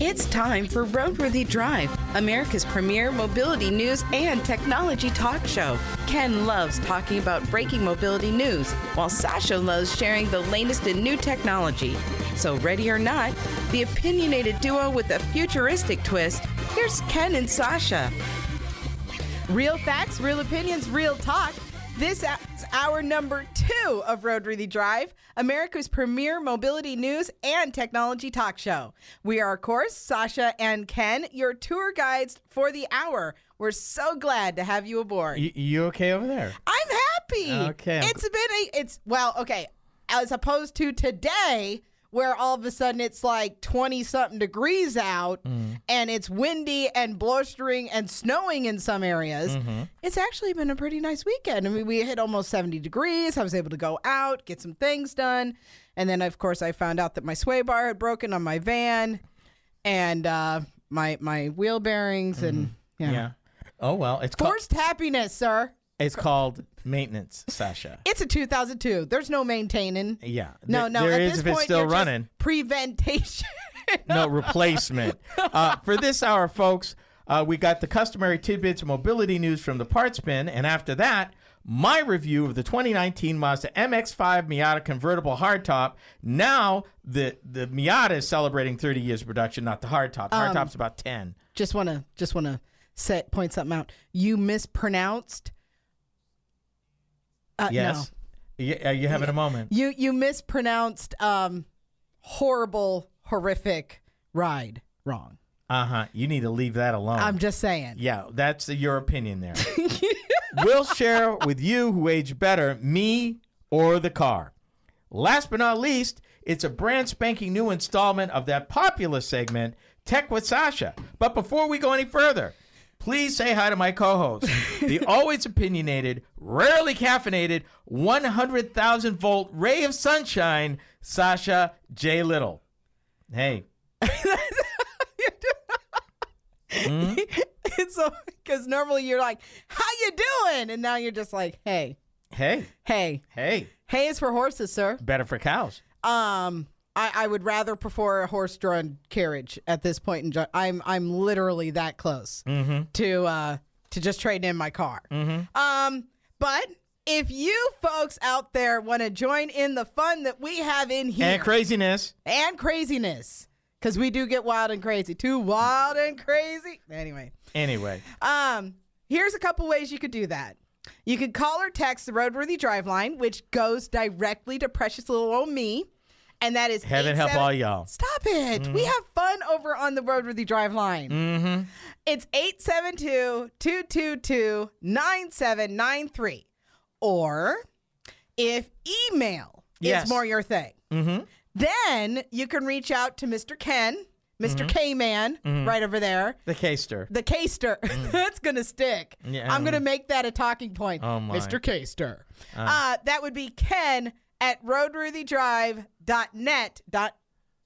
It's time for Roadworthy Drive, America's premier mobility news and technology talk show. Ken loves talking about breaking mobility news, while Sasha loves sharing the latest in new technology. So, ready or not, the opinionated duo with a futuristic twist, here's Ken and Sasha. Real facts, real opinions, real talk. This is our number two of Roadworthy Drive, America's premier mobility news and technology talk show. We are, of course, Sasha and Ken, your tour guides for the hour. We're so glad to have you aboard. You, you okay over there? I'm happy. Okay, I'm It's been a, it's, well, okay, as opposed to today, where all of a sudden it's like 20 something degrees out Mm. and it's windy and blustering and snowing in some areas. Mm-hmm. It's actually been a pretty nice weekend. I mean, we hit almost 70 degrees. I was able to go out, get some things done. And then, of course, I found out that my sway bar had broken on my van and uh, my, my wheel bearings and, yeah. Mm-hmm. Yeah. Oh well, it's called Forced happiness, sir. It's called maintenance, Sasha. It's a 2002. There's no maintaining. Yeah. No, no. There at is this if it's point, still you're running. Preventation. no replacement. Uh, for this hour, folks, uh, we got the customary tidbits of mobility news from the parts bin, and after that, my review of the 2019 Mazda MX-5 Miata convertible hardtop. Now the the Miata is celebrating 30 years of production, not the hardtop. The Um, hardtop's about 10. just want to just want to set point something out. You mispronounced. Uh, Yes. You, uh, you having a moment? You you mispronounced um horrible horrific ride wrong. Uh huh. You need to leave that alone. I'm just saying. Yeah, that's your opinion there. we'll share with you who age better, me or the car. Last but not least, it's a brand spanking new installment of that popular segment, Tech with Sasha. But before we go any further, please say hi to my co host, the always opinionated, rarely caffeinated, 100,000 volt ray of sunshine, Sasha J. Little. Hey, it's so because normally you're like, "How you doing?" and now you're just like, "Hey, hey, hey, hey, hey." is for horses, sir. better for cows. Um, I, I would rather prefer a horse-drawn carriage at this point in. Ju- I'm I'm literally that close to uh to just trading in my car. Um, but if you folks out there want to join in the fun that we have in here And craziness. and craziness, because we do get wild and crazy, too wild and crazy. Anyway, Anyway. um, here's a couple ways you could do that. You could call or text the Roadworthy Drive line, which goes directly to precious little old me. And that is Heaven help all y'all. Stop it. We have fun over on the Roadworthy Drive line. Mm-hmm. It's 872-222-9793. Or if email Yes. is more your thing, Mm-hmm. then you can reach out to Mr. Ken, mister K-Man, right over there. The K-ster. The K-ster. That's going to stick. Mm. Yeah. I'm going to make that a talking point. Oh, my. Mr. K-ster. Uh, that would be ken at roadworthydrive.net. Dot, dot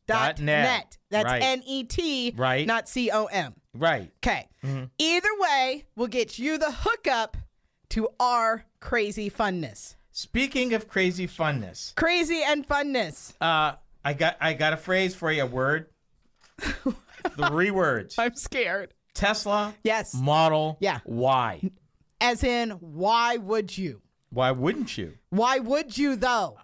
Dot net. net. That's Right. N-E-T, Right. not C-O-M. Right. Okay. Mm-hmm. Either way, we'll get you the hookup to our crazy funness. Speaking of crazy funness, Crazy and funness. uh, I got I got a phrase for you. A word. Three words. I'm scared. Tesla. Yes. Model. Yeah. Why? As in, why would you? Why wouldn't you? Why would you, though?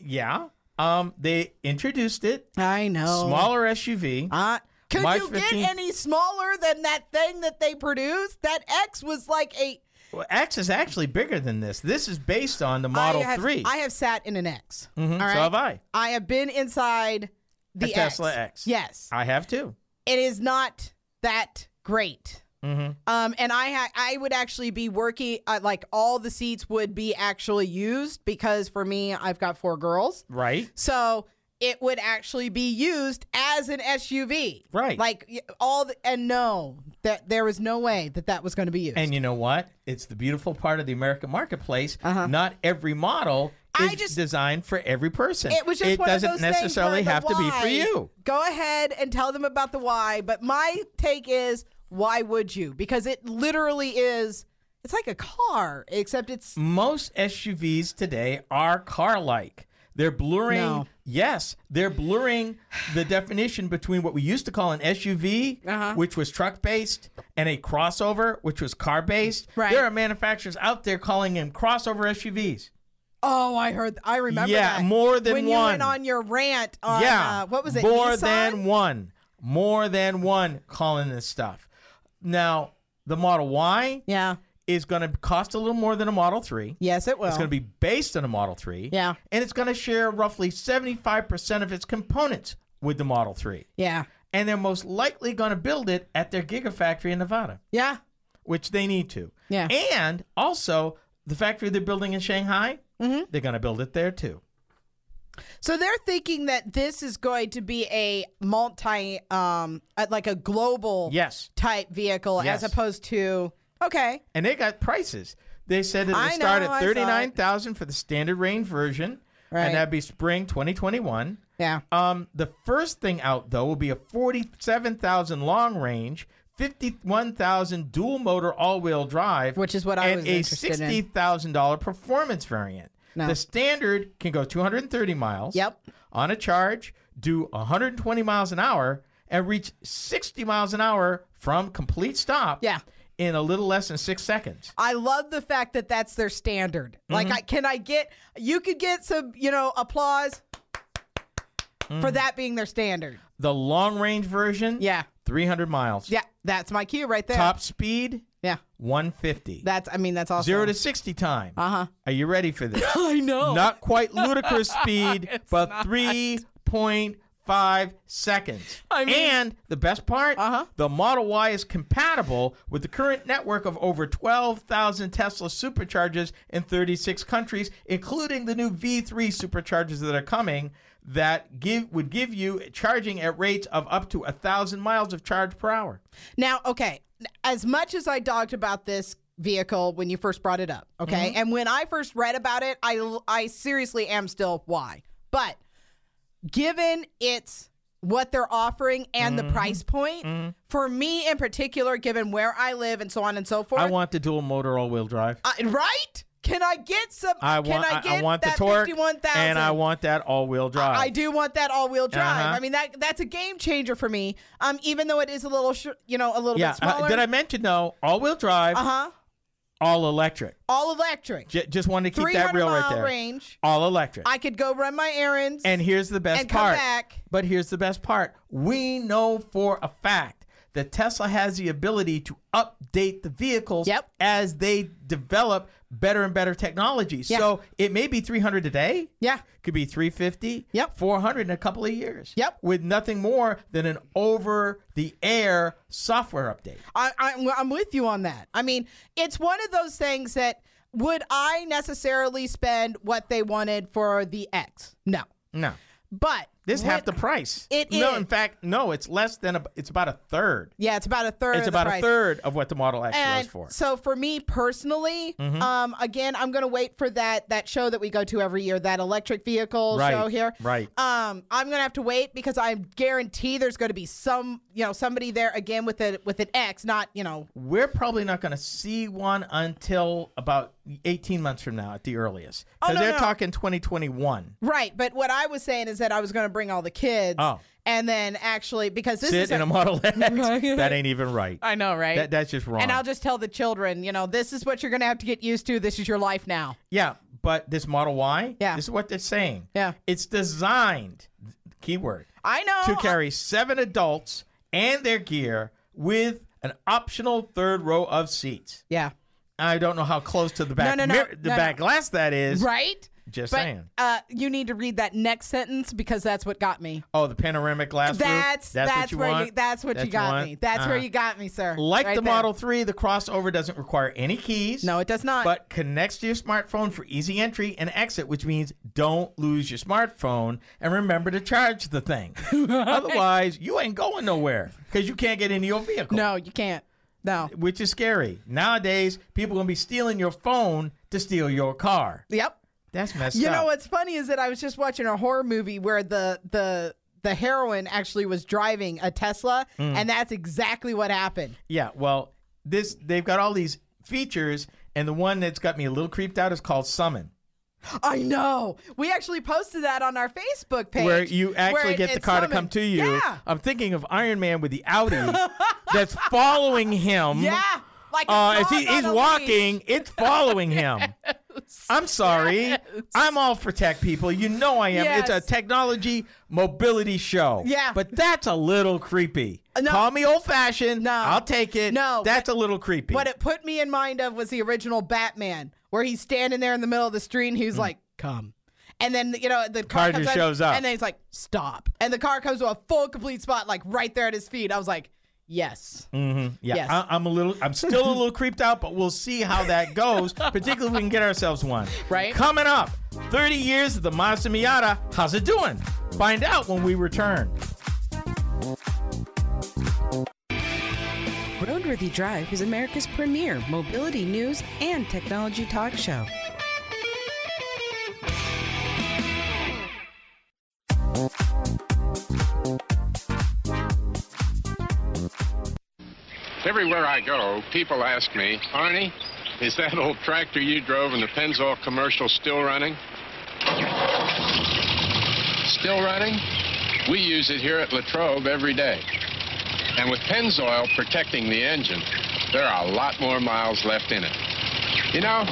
Yeah. Um. They introduced it. I know. Smaller SUV. Uh, could March you 15th. get any smaller than that thing that they produced? That X was like a Well, X is actually bigger than this. This is based on the Model I have, 3. I have sat in an X. Mhm, all So have I. I have been inside the Tesla X. Yes, I have too. it is not that great. Mm-hmm. Um, and I ha- I would actually be working uh, like all the seats would be actually used because for me I've got four girls, Right. so it would actually be used as an SUV, Right. Like all the, and no, that there was no way that that was going to be used. And you know what? It's the beautiful part of the American marketplace. Uh-huh. Not every model I is just- designed for every person. It was just it one doesn't of those necessarily have the to be for you. Go ahead and tell them about the why, but my take is why would you? Because it literally is. It's like a car, except it's Most SUVs today are car-like. They're blurring. No. Yes, they're blurring the definition between what we used to call an SUV, Uh-huh. which was truck based, and a crossover, which was car based. Right. There are manufacturers out there calling them crossover SUVs. Oh, I heard. I remember Yeah, that. more than when you went on your rant on yeah. uh, what was it? More Nissan? than one. More than one calling this stuff. Now, the Model Y Yeah. is going to cost a little more than a Model 3. Yes, it will. It's going to be based on a Model 3. Yeah. And it's going to share roughly 75% of its components with the Model 3. Yeah. And they're most likely going to build it at their Gigafactory in Nevada, Yeah. which they need to. Yeah. And also, the factory they're building in Shanghai, Mm-hmm. they're going to build it there too. So they're thinking that this is going to be a multi, um, like a global Yes. type vehicle Yes. as opposed to okay. And they got prices. They said it I would start at saw it. 39000 for the standard range version. Right. And that'd be spring 2021. Yeah. Um, the first thing out though will be a forty-seven thousand long range, fifty-one thousand dual motor all-wheel drive, Which is what I and was a interested in. sixty thousand dollar performance variant. No. The standard can go two hundred and thirty miles. Yep. On a charge, do one hundred and twenty miles an hour, and reach sixty miles an hour from complete stop. Yeah. In a little less than six seconds. I love the fact that that's their standard. Mm-hmm. Like, I can I get you could get some, you know, applause Mm. for that being their standard. The long range version. Yeah. Three hundred miles. Yeah, that's my cue right there. Top speed. Yeah, One fifty. that's. I mean, that's awesome. Zero to 60 time. Uh huh. Are you ready for this? I know. Not quite ludicrous speed, It's but not. 3.5 seconds. I mean- and the best part, Uh-huh. the Model Y is compatible with the current network of over 12,000 Tesla superchargers in 36 countries, including the new V3 superchargers that are coming that give would give you charging at rates of up to a thousand miles of charge per hour. Now, okay, as much as I dogged about this vehicle when you first brought it up, okay, Mm-hmm. and when I first read about it, I I seriously am still why, but given it's what they're offering and Mm-hmm. the price point, for me in particular, given where I live and so on and so forth, I want the dual motor all-wheel drive. I- right? Can I get some? I can want I I, get I want the that torque 51,000? and I want that all-wheel drive. I do want that all-wheel drive. Uh-huh. I mean that that's a game changer for me. Um, even though it is a little, sh- you know, a little Yeah, bit uh, smaller. did I mention though? All-wheel drive, Uh huh. all electric. All electric. J- just wanted to keep that real right there. range. All electric. I could go run my errands. and here's the best and come part. back. But here's the best part. We know for a fact that Tesla has the ability to update the vehicles Yep. as they develop better and better technology. Yeah. So it may be 300 today. yeah. Could be 350. Yep. 400 in a couple of years. Yep. With nothing more than an over the air software update. I, I, I'm with you on that. I mean, it's one of those things that would I necessarily spend what they wanted for the X? No. No. But This half the price. It no, is. in fact, no. It's less than a. It's about a third. Yeah, it's about a third. It's of the about a third of what the Model X And was for. Mm-hmm. so for me personally, um, again, I'm gonna wait for that that show that we go to every year, that electric vehicle Right, show here. right. Um, I'm gonna have to wait because I guarantee there's gonna be some, you know, somebody there again with a with an X, not you know. We're probably not going to see one until about 18 months from now at the earliest. Oh, Because no, they're no. talking 2021. Right, but what I was saying is that I was gonna bring all the kids. Oh. And then actually, because this Sit is in a Model X. That ain't even right. I know, right? That, that's just wrong. and I'll just tell the children, you know, this is what you're gonna have to get used to. This is your life now. yeah, but this Model Y, Yeah. this is what they're saying. Yeah. It's designed, keyword, I know. to carry seven adults and their gear with an optional third row of seats. Yeah. I don't know how close to the back no, no, mirror- the no, back no. glass that is. Right. Just but saying. uh, you need to read that next sentence because that's what got me. Oh, the panoramic glass roof? That's that's, what you where want? you that's what That you got want? me. That's where Uh-huh. you got me, sir. Like Right the there. Model 3, the crossover doesn't require any keys. No, it does not. But connects to your smartphone for easy entry and exit, which means don't lose your smartphone and remember to charge the thing. Otherwise, you ain't going nowhere because you can't get into your vehicle. no, you can't. No. Which is scary. Nowadays, people going to be stealing your phone to steal your car. Yep. That's messed You up. You know what's funny is that I was just watching a horror movie where the the the heroine actually was driving a Tesla, Mm. and that's exactly what happened. Yeah, well, this they've got all these features, and the one that's got me a little creeped out is called Summon. I know. We actually posted that on our Facebook page. where you actually where it- get the car to come to you. Yeah. I'm thinking of Iron Man with the Audi that's following him. Yeah. Like Uh, as he, he's walking, leash. it's following him. I'm sorry. I'm all for tech people. You know I am. It's a technology mobility show. Yeah. But that's a little creepy. Uh, no. Call me old fashioned. No. I'll take it. No. That's a little creepy. What it put me in mind of was the original Batman, where he's standing there in the middle of the street and he's hmm. like, "Come," and then you know the car, Car comes shows up. and then he's like, "Stop," and the car comes to a full complete spot, like right there at his feet. I was like, "Yes." Mm-hmm. Yeah, Yes. I, I'm a little. I'm still a little creeped out, but we'll see how that goes. particularly if we can get ourselves one. Right. Coming up, 30 years of the Mazda Miata. How's it doing? Find out when we return. Roadworthy Drive is America's premier mobility news and technology talk show. Everywhere I go, people ask me, Arnie, is that old tractor you drove in the Pennzoil commercial still running? Still running? We use it here at Latrobe every day. And with Pennzoil protecting the engine, there are a lot more miles left in it. You know,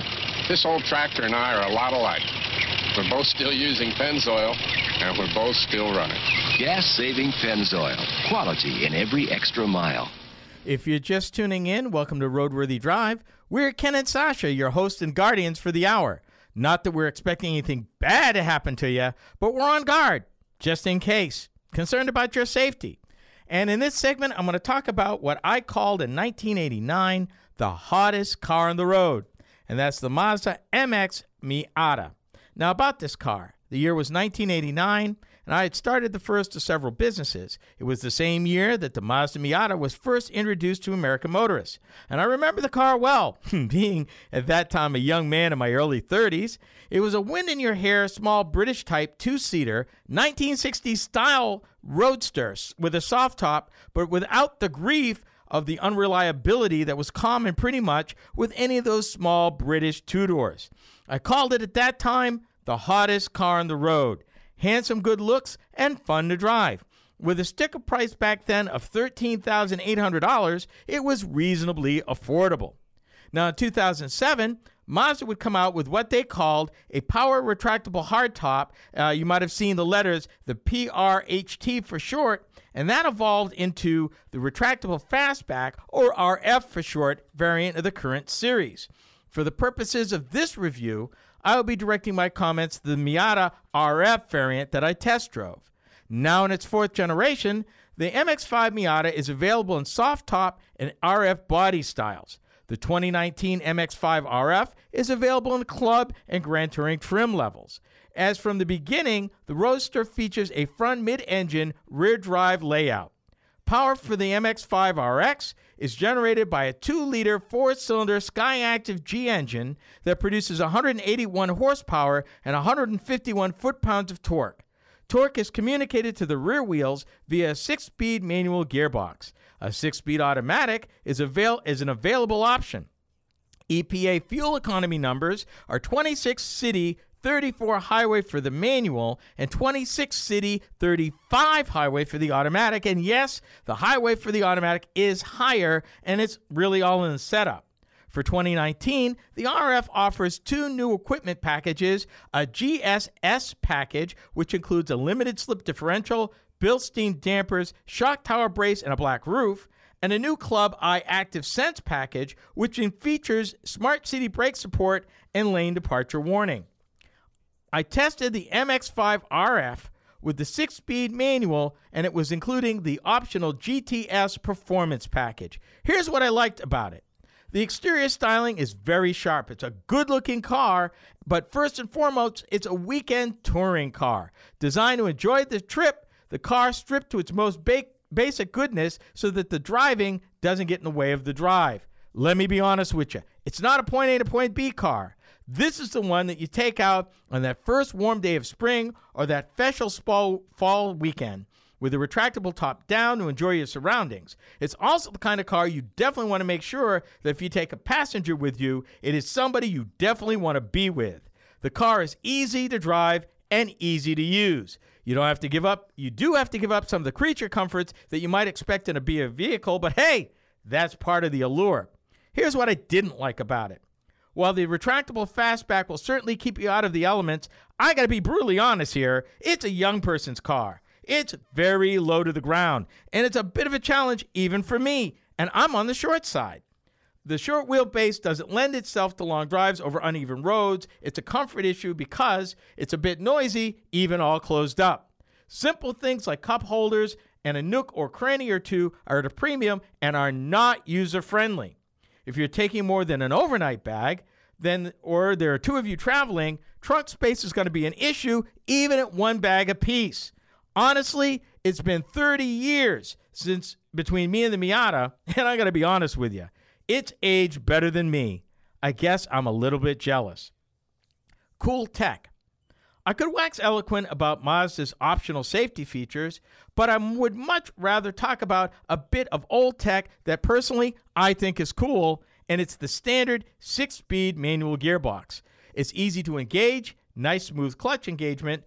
this old tractor and I are a lot alike. We're both still using Pennzoil, and we're both still running. Gas saving Pennzoil. Quality in every extra mile. If you're just tuning in, welcome to Roadworthy Drive. We're Ken and Sasha, your host and guardians for the hour. Not that we're expecting anything bad to happen to you, but we're on guard, just in case, concerned about your safety. And in this segment, I'm going to talk about what I called in 1989 the hottest car on the road, and that's the Mazda MX Miata. Now, about this car, the year was 1989, and I had started the first of several businesses. It was the same year that the Mazda Miata was first introduced to American motorists. And I remember the car well, being at that time a young man in my early 30s. It was a wind in your hair, small British type two seater, 1960s style roadster with a soft top, but without the grief of the unreliability that was common pretty much with any of those small British two doors. I called it at that time the hottest car on the road. Handsome, good looks, and fun to drive. With a sticker price back then of $13,800, it was reasonably affordable. Now, in 2007, Mazda would come out with what they called a power retractable hardtop. Uh, you might have seen the letters, the PRHT for short, and that evolved into the retractable fastback, or RF for short, variant of the current series. For the purposes of this review, I will be directing my comments to the Miata RF variant that I test drove. Now in its fourth generation, the MX5 Miata is available in soft top and RF body styles. The 2019 MX5 RF is available in club and Grand Touring trim levels. As from the beginning, the Roadster features a front mid engine rear drive layout. Power for the MX5 RF is generated by a 2 liter 4 cylinder Skyactiv G engine that produces 181 horsepower and 151 foot pounds of torque. Torque is communicated to the rear wheels via a 6 speed manual gearbox. A 6 speed automatic is, avail- is an available option. EPA fuel economy numbers are 26 city, 34 highway for the manual, and 26 city, 35 highway for the automatic. And yes, the highway for the automatic is higher, and it's really all in the setup. For 2019, the RF offers two new equipment packages a GTS package, which includes a limited slip differential, Bilstein dampers, shock tower brace, and a black roof, and a new Club i-Activsense package, which features smart city brake support and lane departure warning. I tested the MX5 RF with the six speed manual, and it was including the optional GTS performance package. Here's what I liked about it the exterior styling is very sharp. It's a good looking car, but first and foremost, it's a weekend touring car. Designed to enjoy the trip, the car stripped to its most ba- basic goodness so that the driving doesn't get in the way of the drive. Let me be honest with you. It's not a point A to point B car. This is the one that you take out on that first warm day of spring or that special fall, weekend with a retractable top down to enjoy your surroundings. It's also the kind of car you definitely want to make sure that if you take a passenger with you, it is somebody you definitely want to be with. The car is easy to drive and easy to use. You don't have to give up, you do have to give up some of the creature comforts that you might expect in a BF vehicle, but hey, that's part of the allure. Here's what I didn't like about it. While the retractable fastback will certainly keep you out of the elements, I gotta be brutally honest here. It's a young person's car. It's very low to the ground, and it's a bit of a challenge even for me, and I'm on the short side. The short wheelbase doesn't lend itself to long drives over uneven roads. It's a comfort issue because it's a bit noisy, even all closed up. Simple things like cup holders and a nook or cranny or two are at a premium and are not user friendly. If you're taking more than an overnight bag, then or there are two of you traveling, trunk space is going to be an issue even at one bag apiece. Honestly, it's been 30 years since between me and the Miata, and I got to be honest with you. It's aged better than me. I guess I'm a little bit jealous. Cool tech. I could wax eloquent about Mazda's optional safety features, but I would much rather talk about a bit of old tech that personally I think is cool, and it's the standard six speed manual gearbox. It's easy to engage, nice smooth clutch engagement,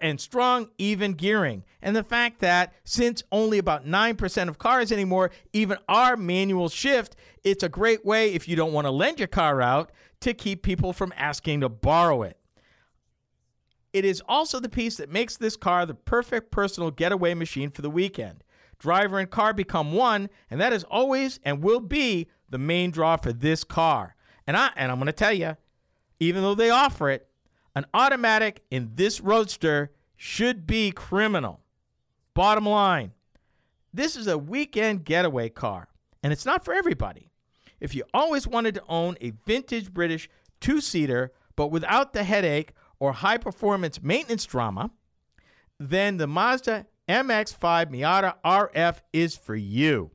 and strong even gearing. And the fact that since only about 9% of cars anymore even are manual shift, it's a great way if you don't want to lend your car out to keep people from asking to borrow it. It is also the piece that makes this car the perfect personal getaway machine for the weekend. Driver and car become one, and that is always and will be the main draw for this car. And I and I'm going to tell you, even though they offer it, an automatic in this roadster should be criminal. Bottom line, this is a weekend getaway car, and it's not for everybody. If you always wanted to own a vintage British two seater, but without the headache or high performance maintenance drama, then the Mazda MX5 Miata RF is for you.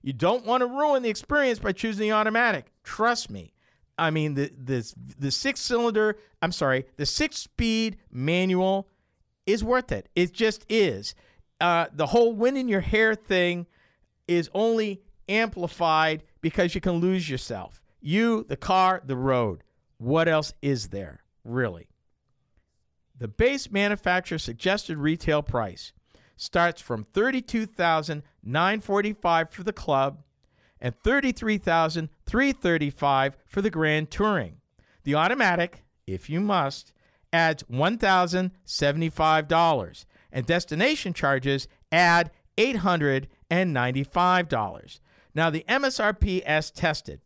You don't want to ruin the experience by choosing the automatic. Trust me. I mean, the the the six cylinder, I'm sorry, the six speed manual is worth it. It just is. Uh, the whole wind in your hair thing is only amplified because you can lose yourself. You, the car, the road. What else is there, really? The base manufacturer suggested retail price starts from $32,945 for the club and $33,335 for the Grand Touring. The automatic, if you must, adds $1,075 and destination charges add $895. Now the MSRP as tested.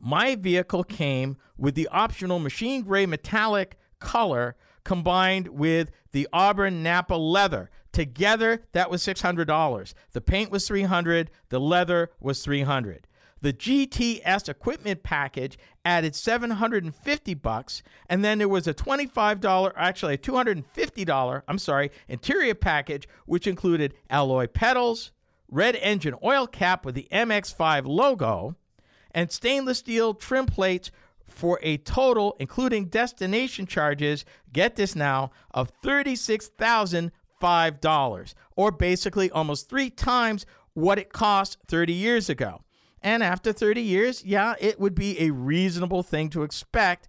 My vehicle came with the optional machine gray metallic color combined with the Auburn Napa leather. Together, that was $600. The paint was $300. the leather was $300. The GTS equipment package added 750 bucks, and then there was a $25, actually a $250, I'm sorry, interior package which included alloy pedals, red engine oil cap with the MX5 logo, and stainless steel trim plates for a total, including destination charges, get this now, of $36,005, or basically almost three times what it cost 30 years ago. And after 30 years, yeah, it would be a reasonable thing to expect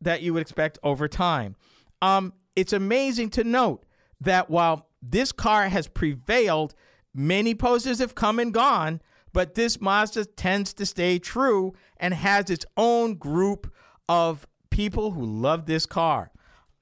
that you would expect over time. Um, it's amazing to note that while this car has prevailed, many poses have come and gone, but this Mazda tends to stay true and has its own group of people who love this car.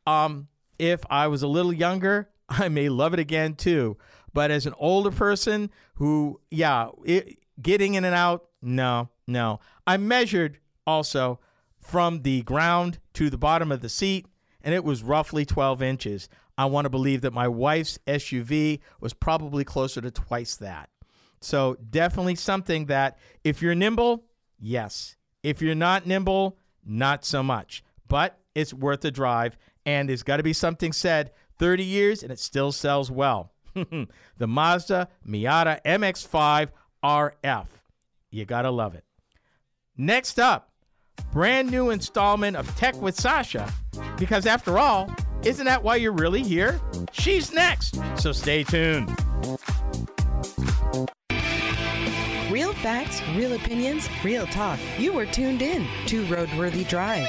Um, if I was a little younger, I may love it again too. But as an older person who, yeah, it, getting in and out, no, no. I measured also from the ground to the bottom of the seat, and it was roughly 12 inches. I want to believe that my wife's SUV was probably closer to twice that. So definitely something that if you're nimble, yes. If you're not nimble, not so much. But it's worth a drive, and there's got to be something said 30 years and it still sells well. the Mazda Miata MX5 RF. You got to love it. Next up, brand new installment of Tech with Sasha, because after all, isn't that why you're really here? She's next, so stay tuned. facts, real opinions, real talk. You were tuned in to Roadworthy Drive.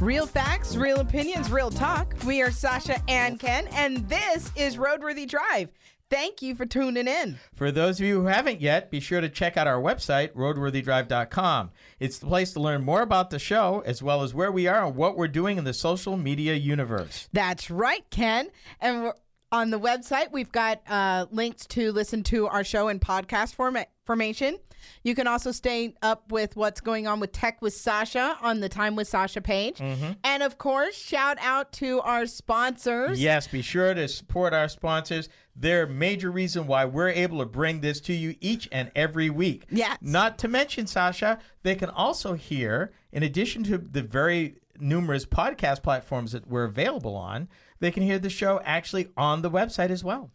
Real facts, real opinions, real talk. We are Sasha and Ken, and this is Roadworthy Drive. Thank you for tuning in. For those of you who haven't yet, be sure to check out our website, roadworthydrive.com. It's the place to learn more about the show, as well as where we are and what we're doing in the social media universe. That's right, Ken. And we're, on the website, we've got uh, links to listen to our show in podcast format formation. You can also stay up with what's going on with Tech with Sasha on the Time with Sasha page. And of course, shout out to our sponsors. Yes, be sure to support our sponsors. They're major reason why we're able to bring this to you each and every week. Yes. Not to mention, Sasha, they can also hear, in addition to the very numerous podcast platforms that we're available on, they can hear the show actually on the website as well.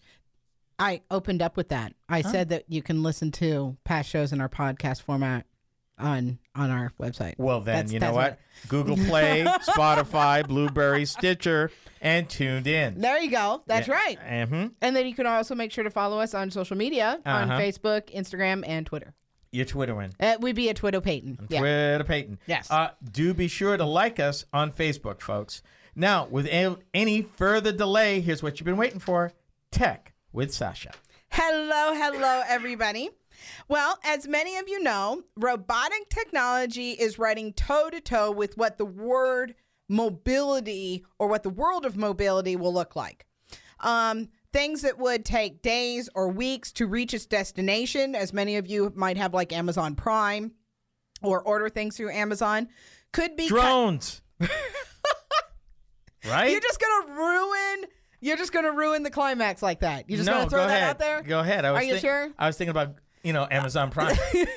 I opened up with that. I said that you can listen to past shows in our podcast format on on our website. Well, then, That's- you know that's what? Google Play, Spotify, Blubrry, Stitcher, and TuneIn. There you go. That's right. hmm And then you can also make sure to follow us on social media on Uh-huh. Facebook, Instagram, and Twitter. You're Twittering. Uh, we'd be at Twitter Peyton. Yeah. Twitter Peyton. Yes. Uh, do be sure to like us on Facebook, folks. Now, without any further delay, here's what you've been waiting for Tech with Sasha. Hello, hello, everybody. Well, as many of you know, robotic technology is running toe to toe with what the word mobility or what the world of mobility will look like. Um, things that would take days or weeks to reach its destination, as many of you might have like Amazon Prime or order things through Amazon, could be cut- Drones. right? You're just gonna ruin. You're just gonna ruin the climax like that. You're just no, gonna throw go that ahead. out there. Go ahead. I was Are you think- sure? I was thinking about, you know, Amazon Prime.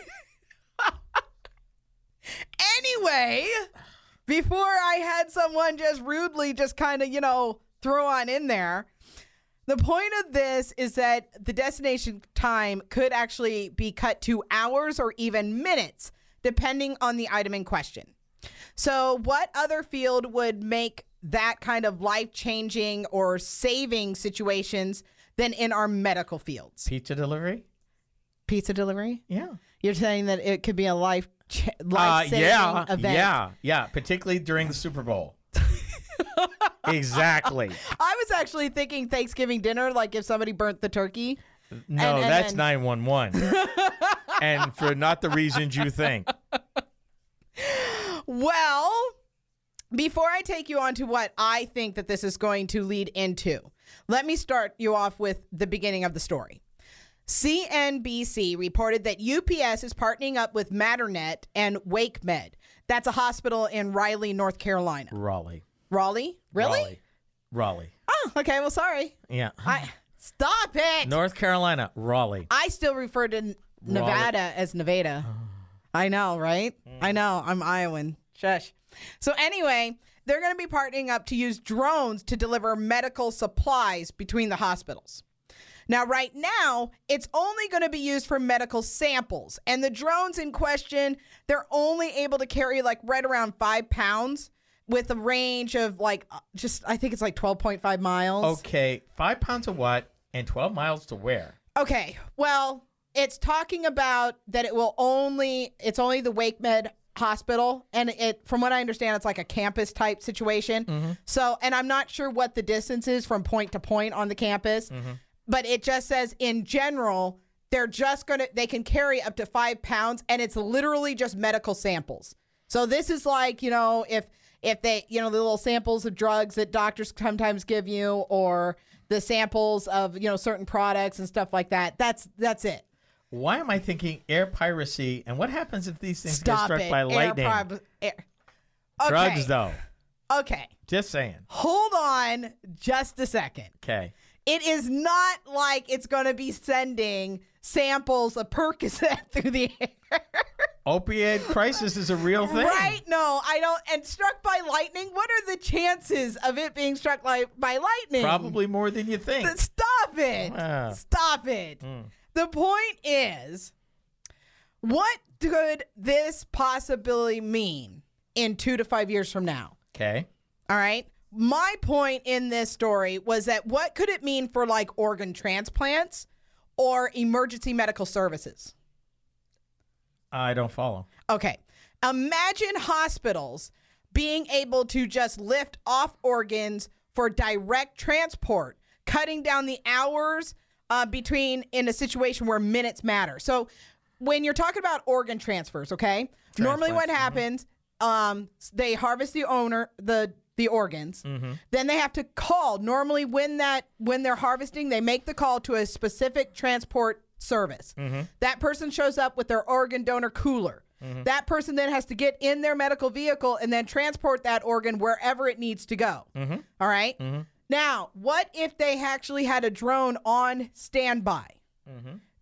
Anyway, before I had someone just rudely just kind of, you know, throw on in there, the point of this is that the destination time could actually be cut to hours or even minutes, depending on the item in question. So, what other field would make that kind of life changing or saving situations than in our medical fields? Pizza delivery? Pizza delivery? Yeah. You're saying that it could be a life ch- Uh, life saving yeah. event. Yeah. Yeah. Particularly during the Super Bowl. exactly. I was actually thinking Thanksgiving dinner, like if somebody burnt the turkey. No, and that's 911. and for not the reasons you think. Well, before I take you on to what I think that this is going to lead into, let me start you off with the beginning of the story. CNBC reported that UPS is partnering up with Matternet and WakeMed. That's a hospital in Raleigh, North Carolina. Raleigh. Raleigh? Really? Raleigh. Raleigh. Oh, okay. Well, sorry. Yeah. I stop it. North Carolina, Raleigh. I still refer to Nevada as Nevada. I know, right? I mm. know. I'm Iowan. Shush. So anyway, they're going to be partnering up to use drones to deliver medical supplies between the hospitals. Now, right now, it's only going to be used for medical samples. And the drones in question, they're only able to carry like right around five pounds with a range of like uh, just, I think it's like 12.5 miles. Okay, five pounds of what and 12 miles to where? Okay. Well, it's talking about that it will only it's only the WakeMed hospital and it from what I understand it's like a campus type situation. So, and I'm not sure what the distance is from point to point on the campus. But it just says in general they're just going to they can carry up to 5 pounds and it's literally just medical samples. So this is like, you know, if if they, you know, the little samples of drugs that doctors sometimes give you or the samples of, you know, certain products and stuff like that. That's that's it. Why am I thinking air piracy? And what happens if these things Stop get struck it. by Air lightning? prob- air- Okay. Drugs, though. Okay. Just saying. Hold on just a second. Okay. It is not like it's going to be sending samples of Percocet through the air. Opioid crisis is a real thing. Right? No, I don't. And struck by lightning, what are the chances of it being struck by, by lightning? Probably more than you think. Stop it. Wow. Stop it. Hmm. The point is, what could this possibility mean in two to five years from now? Okay. All right. My point in this story was that what could it mean for like organ transplants or emergency medical services? I don't follow. Okay. Imagine hospitals being able to just lift off organs for direct transport, cutting down the hours uh, between in a situation where minutes matter. So when you're talking about organ transfers, okay, normally what happens, um, they harvest the owner the the organs, mm-hmm. then they have to call. Normally, when that when they're harvesting, they make the call to a specific transport service. Mm-hmm. That person shows up with their organ donor cooler. Mm-hmm. That person then has to get in their medical vehicle and then transport that organ wherever it needs to go. All right? Now, what if they actually had a drone on standby?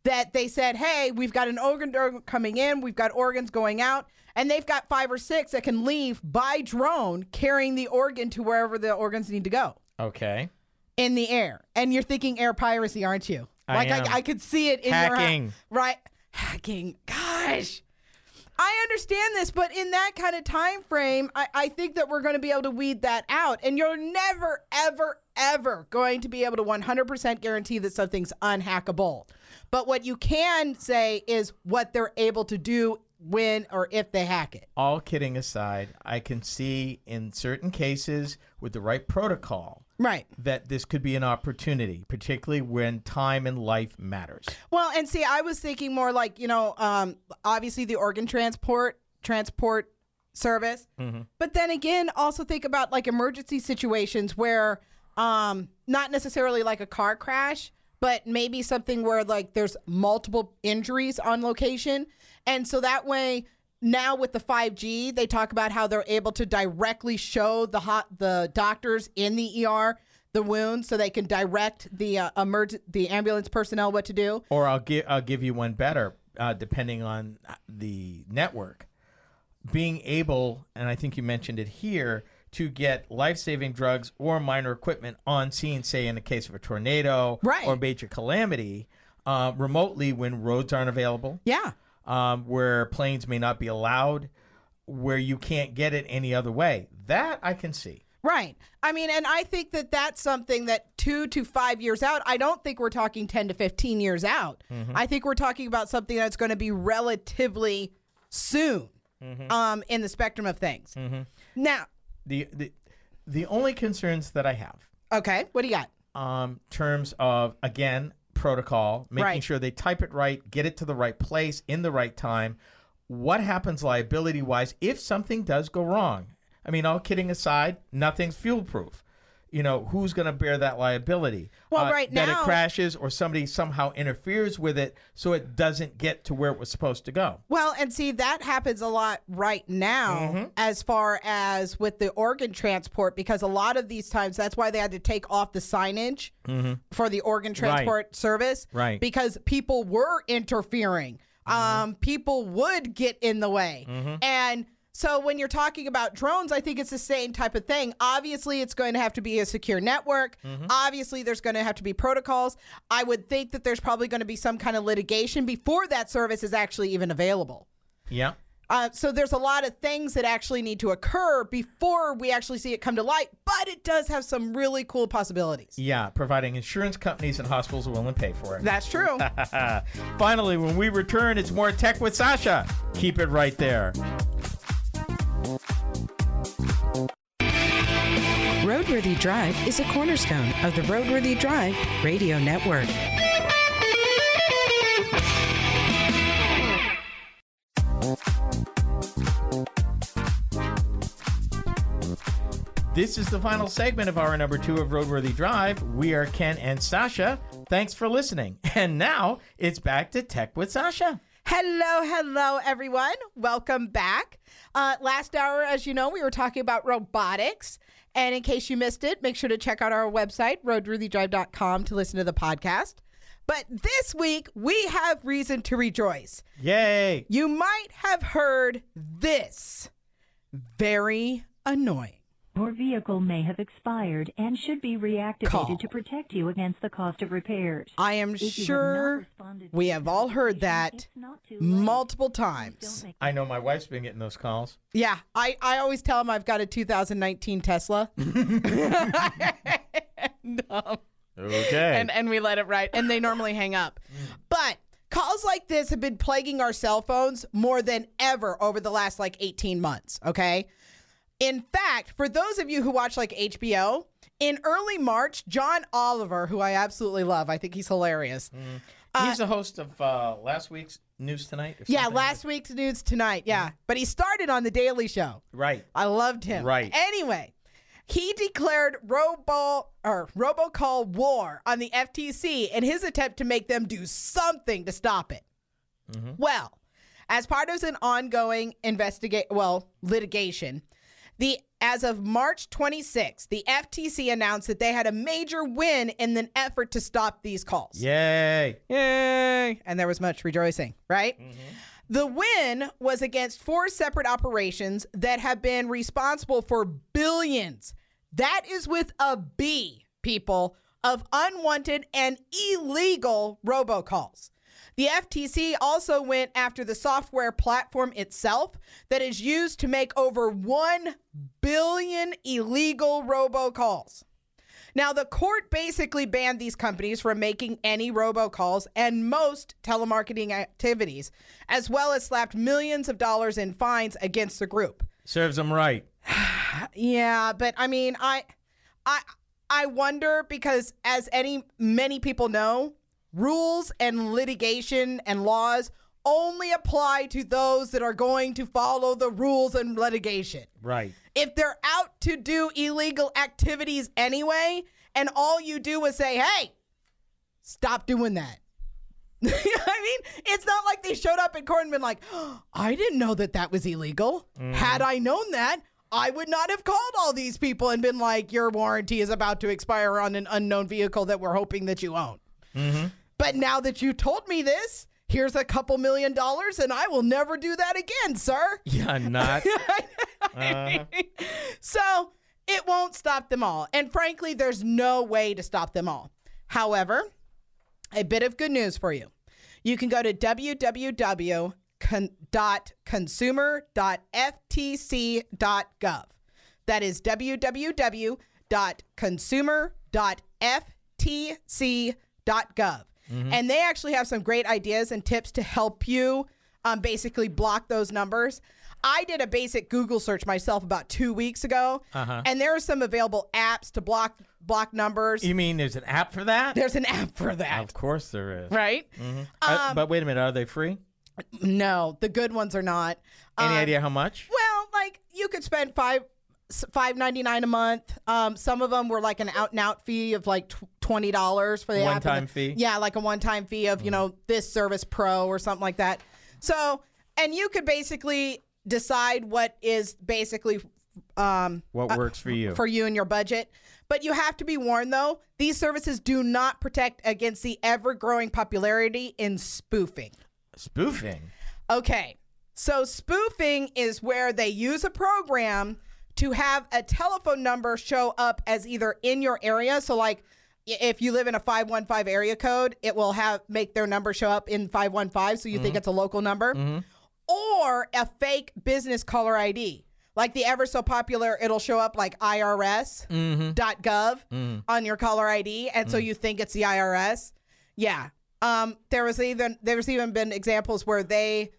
That they said, hey, we've got an organ donor coming in, we've got organs going out, and they've got five or six that can leave by drone carrying the organ to wherever the organs need to go Okay. in the air. And you're thinking air piracy, aren't you? I like am. I, I could see it in Hacking. your right hacking. Gosh. I understand this, but in that kind of time frame, I, I think that we're going to be able to weed that out. And you're never, ever, ever going to be able to 100% guarantee that something's unhackable. But what you can say is what they're able to do when or if they hack it. All kidding aside, I can see in certain cases with the right protocol Right. that this could be an opportunity, particularly when time and life matters. Well, and see, I was thinking more like you know, um, obviously the organ transport transport service, but then again, also think about like emergency situations where, um, not necessarily like a car crash, but maybe something where like there's multiple injuries on location, and so that way. Now with the 5G, they talk about how they're able to directly show the hot the doctors in the ER the wounds, so they can direct the uh, emerg- the ambulance personnel what to do. Or I'll give I'll give you one better, uh, depending on the network. Being able, and I think you mentioned it here, to get life saving drugs or minor equipment on scene, say in the case of a tornado Right. or major calamity, uh, remotely when roads aren't available, Yeah. Um, where planes may not be allowed, where you can't get it any other way. That I can see. Right. I mean, and I think that that's something that two to five years out, I don't think we're talking 10 to 15 years out. I think we're talking about something that's going to be relatively soon um, in the spectrum of things. Now, The, the the only concerns that I have okay, what do you got? um, terms of again protocol, making Right. sure they type it right, get it to the right place in the right time. What happens liability wise if something does go wrong? I mean, all kidding aside, nothing's fuel proof. You know, who's going to bear that liability? Well, Uh, right that it crashes or somebody somehow interferes with it so it doesn't get to where it was supposed to go. Well, and see, that happens a lot right now as far as with the organ transport, because a lot of these times that's why they had to take off the signage for the organ transport service. Right. Because people were interfering. Um, people would get in the way. And so when you're talking about drones, I think it's the same type of thing. Obviously, it's going to have to be a secure network. Obviously, there's going to have to be protocols. I would think that there's probably going to be some kind of litigation before that service is actually even available. Yeah. Uh, so there's a lot of things that actually need to occur before we actually see it come to light, but it does have some really cool possibilities. Yeah, providing insurance companies and hospitals will willing to pay for it. That's true. Finally, when we return, it's more tech with Sasha. Keep it right there. Roadworthy Drive is a cornerstone of the Roadworthy Drive radio network. This is the final segment of our number two of Roadworthy Drive. We are Ken and Sasha. Thanks for listening. And now it's back to Tech with Sasha. Hello, hello, everyone. Welcome back. Uh, last hour, as you know, we were talking about robotics. And in case you missed it, make sure to check out our website, roadworthydrive.com, to listen to the podcast. But this week, we have reason to rejoice. Yay! You might have heard this very annoying. Your vehicle may have expired and should be reactivated Call. to protect you against the cost of repairs. I am If you have sure we have all heard that it's not too late. multiple times. I know my wife's been getting those calls. Yeah, I, I always tell them I've got a 2019 Tesla. No. Um, okay. and and we let it ride and they normally hang up but calls like this have been plaguing our cell phones more than ever over the last like 18 months okay In fact, for those of you who watch like HBO, in early March, John Oliver, who I absolutely love, I think he's hilarious. Mm-hmm. Uh, he's the host of uh, last week's News Tonight. Or Yeah, last week's news tonight. Yeah. Mm-hmm. But he started on The Daily Show. Right. I loved him. Right. Anyway, he declared robo or robocall war on the FTC in his attempt to make them do something to stop it. Mm-hmm. Well, as part of an ongoing investigate well litigation, the as of March 26th, the FTC announced that they had a major win in an effort to stop these calls. Yay. Yay! And there was much rejoicing, right? Mm-hmm. The win was against four separate operations that have been responsible for billions. That is with a B, people, of unwanted and illegal robocalls. The FTC also went after the software platform itself that is used to make over 1 billion illegal robocalls. Now, the court basically banned these companies from making any robocalls and most telemarketing activities, as well as slapped millions of dollars in fines against the group. Serves them right. Yeah, but I mean, I, I, I wonder because as any many people know, rules and litigation and laws only apply to those that are going to follow the rules and litigation. Right. If they're out to do illegal activities anyway, and all you do is say, "Hey, stop doing that." I mean, it's not like they showed up in court and been like, oh, I didn't know that that was illegal. Mm-hmm. Had I known that, I would not have called all these people and been like, your warranty is about to expire on an unknown vehicle that we're hoping that you own. Mm-hmm. But now that you told me this, here's a couple million dollars and I will never do that again, sir. Yeah, not. Uh-huh. So it won't stop them all. And frankly, there's no way to stop them all. However, a bit of good news for you. You can go to www.consumer.ftc.gov. That is www.consumer.ftc.gov. And they actually have some great ideas and tips to help you um, basically block those numbers. I did a basic Google search myself about two weeks ago, and there are some available apps to block block numbers. you mean there's an app for that? There's an app for that, Of course there is. right? Uh, but wait a minute, are they free? No, the good ones are not. Any Um, idea how much? Well, like you could spend five five ninety nine a month. Um, some of them were like an out and out fee of like twenty dollars for the. One-time fee? Yeah, like a one time fee of you know this service pro or something like that. So, and you could basically decide what is basically um What works for you? for you and your budget. But you have to be warned though, these services do not protect against the ever growing popularity in spoofing. Spoofing. Okay. So spoofing is where they use a program to have a telephone number show up as either in your area. So like if you live in a 515 area code, it will have make their number show up in 515 so you think mm-hmm. it's a local number. Mm-hmm. Or a fake business caller ID. Like the ever so popular, it'll show up like IRS.gov mm-hmm. on your caller ID, and so you think it's the IRS. Yeah. Um, there was even there's even been examples where they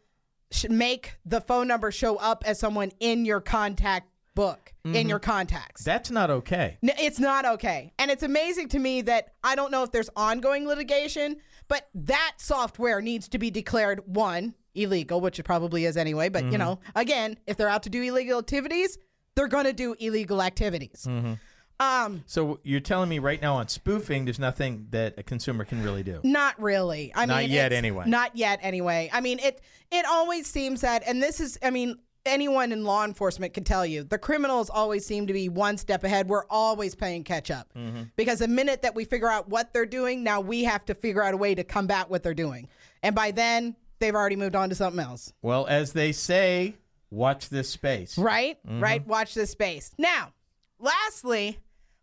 make the phone number show up as someone in your contact book in mm-hmm. your contacts. That's not okay. N- It's not okay. And it's amazing to me that I don't know if there's ongoing litigation, but that software needs to be declared one, illegal, which it probably is anyway. But, you mm-hmm. know, again, if they're out to do illegal activities, they're going to do illegal activities. Mm-hmm. Um, So you're telling me right now on spoofing, there's nothing that a consumer can really do. Not really. I Not mean, yet anyway. Not yet anyway. I mean, it it always seems that, and this is, I mean, anyone in law enforcement can tell you, the criminals always seem to be one step ahead. We're always playing catch up Mm-hmm. because the minute that we figure out what they're doing, now we have to figure out a way to combat what they're doing, and by then they've already moved on to something else. Well, as they say, watch this space. Right? Mm-hmm. Right? Watch this space. Now, lastly,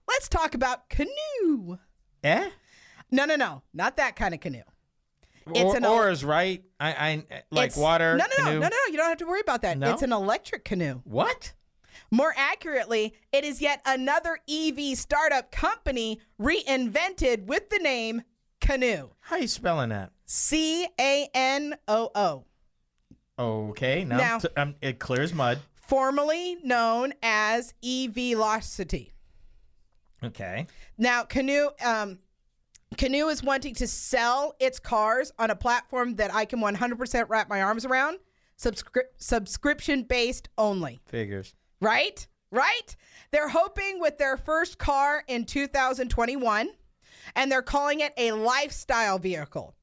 let's talk about Canoo. Eh? No, no, no, not that kind of canoe. It's or, an or is right. I, I like It's- water. No, no, no, no, no, no. You don't have to worry about that. No? It's an electric canoe. What? More accurately, it is yet another EV startup company reinvented with the name Canoo. How you spelling that? C A N O O. Okay, now, Now- t- um, it clears mud. formerly known as E Evelozcity. Okay. Now, Canoo um, Canoo is wanting to sell its cars on a platform that I can 100% wrap my arms around, subscri- subscription based only. Figures. Right? Right? They're hoping with their first car in 2021, and they're calling it a lifestyle vehicle.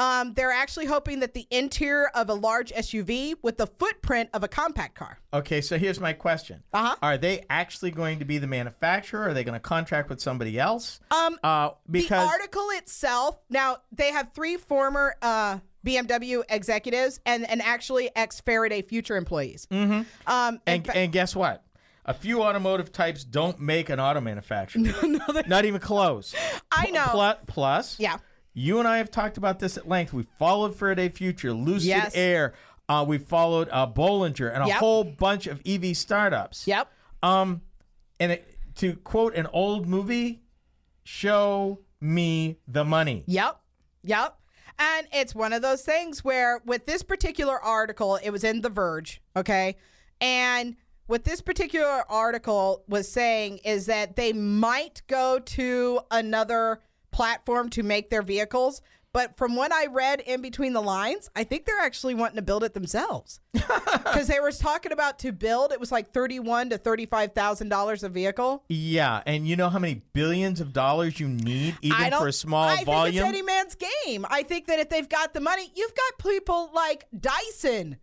Um, they're actually hoping that the interior of a large SUV with the footprint of a compact car. Okay, so here's my question. Uh-huh. Are they actually going to be the manufacturer? Are they going to contract with somebody else? Um, uh, because the article itself. Now they have three former uh, BMW executives and and actually ex Faraday Future employees. Mm-hmm. Um, and, fa- and guess what? A few automotive types don't make an auto manufacturer. Not even close. I know. plu- plus, Yeah. You and I have talked about this at length. We followed Faraday Future, Lucid Yes. Air. Uh, we followed uh, Bollinger and a Yep. whole bunch of EV startups. Yep. Um, and it, to quote an old movie, show me the money. Yep. Yep. And it's one of those things where, with this particular article, it was in The Verge, okay? And what this particular article was saying is that they might go to another platform to make their vehicles. But from what I read in between the lines, I think they're actually wanting to build it themselves. Because they were talking about to build, it was like thirty-one to thirty-five thousand dollars a vehicle. Yeah, and you know how many billions of dollars you need even for a small I volume? think it's any man's game. I think that if they've got the money, you've got people like Dyson,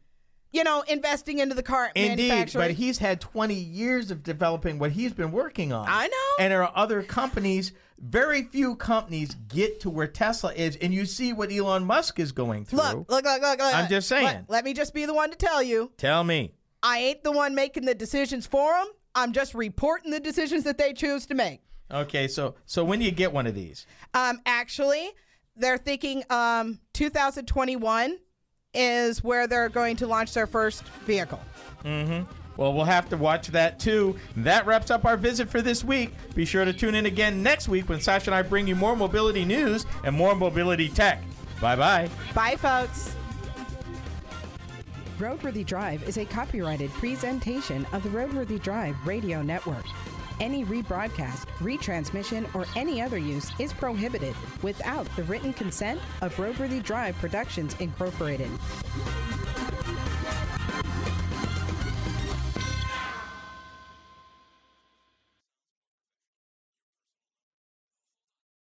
you know, investing into the car Indeed, but he's had 20 years of developing what he's been working on. I know. And there are other companies, very few companies get to where Tesla is, and you see what Elon Musk is going through. look, look, look, look, look. I'm just Let- saying. Let, me just be the one to tell you, Tell me. I ain't the one making the decisions for them. I'm just reporting the decisions that they choose to make. Okay, so so when do you get one of these? Um, actually, they're thinking um 2021 is where they're going to launch their first vehicle. Mm-hmm. Well, we'll have to watch that too. That wraps up our visit for this week. Be sure to tune in again next week when Sasha and I bring you more mobility news and more mobility tech. Bye bye. Bye, folks. Roadworthy Drive is a copyrighted presentation of the Roadworthy Drive radio network. Any rebroadcast, retransmission, or any other use is prohibited without the written consent of Roadworthy Drive Productions Incorporated.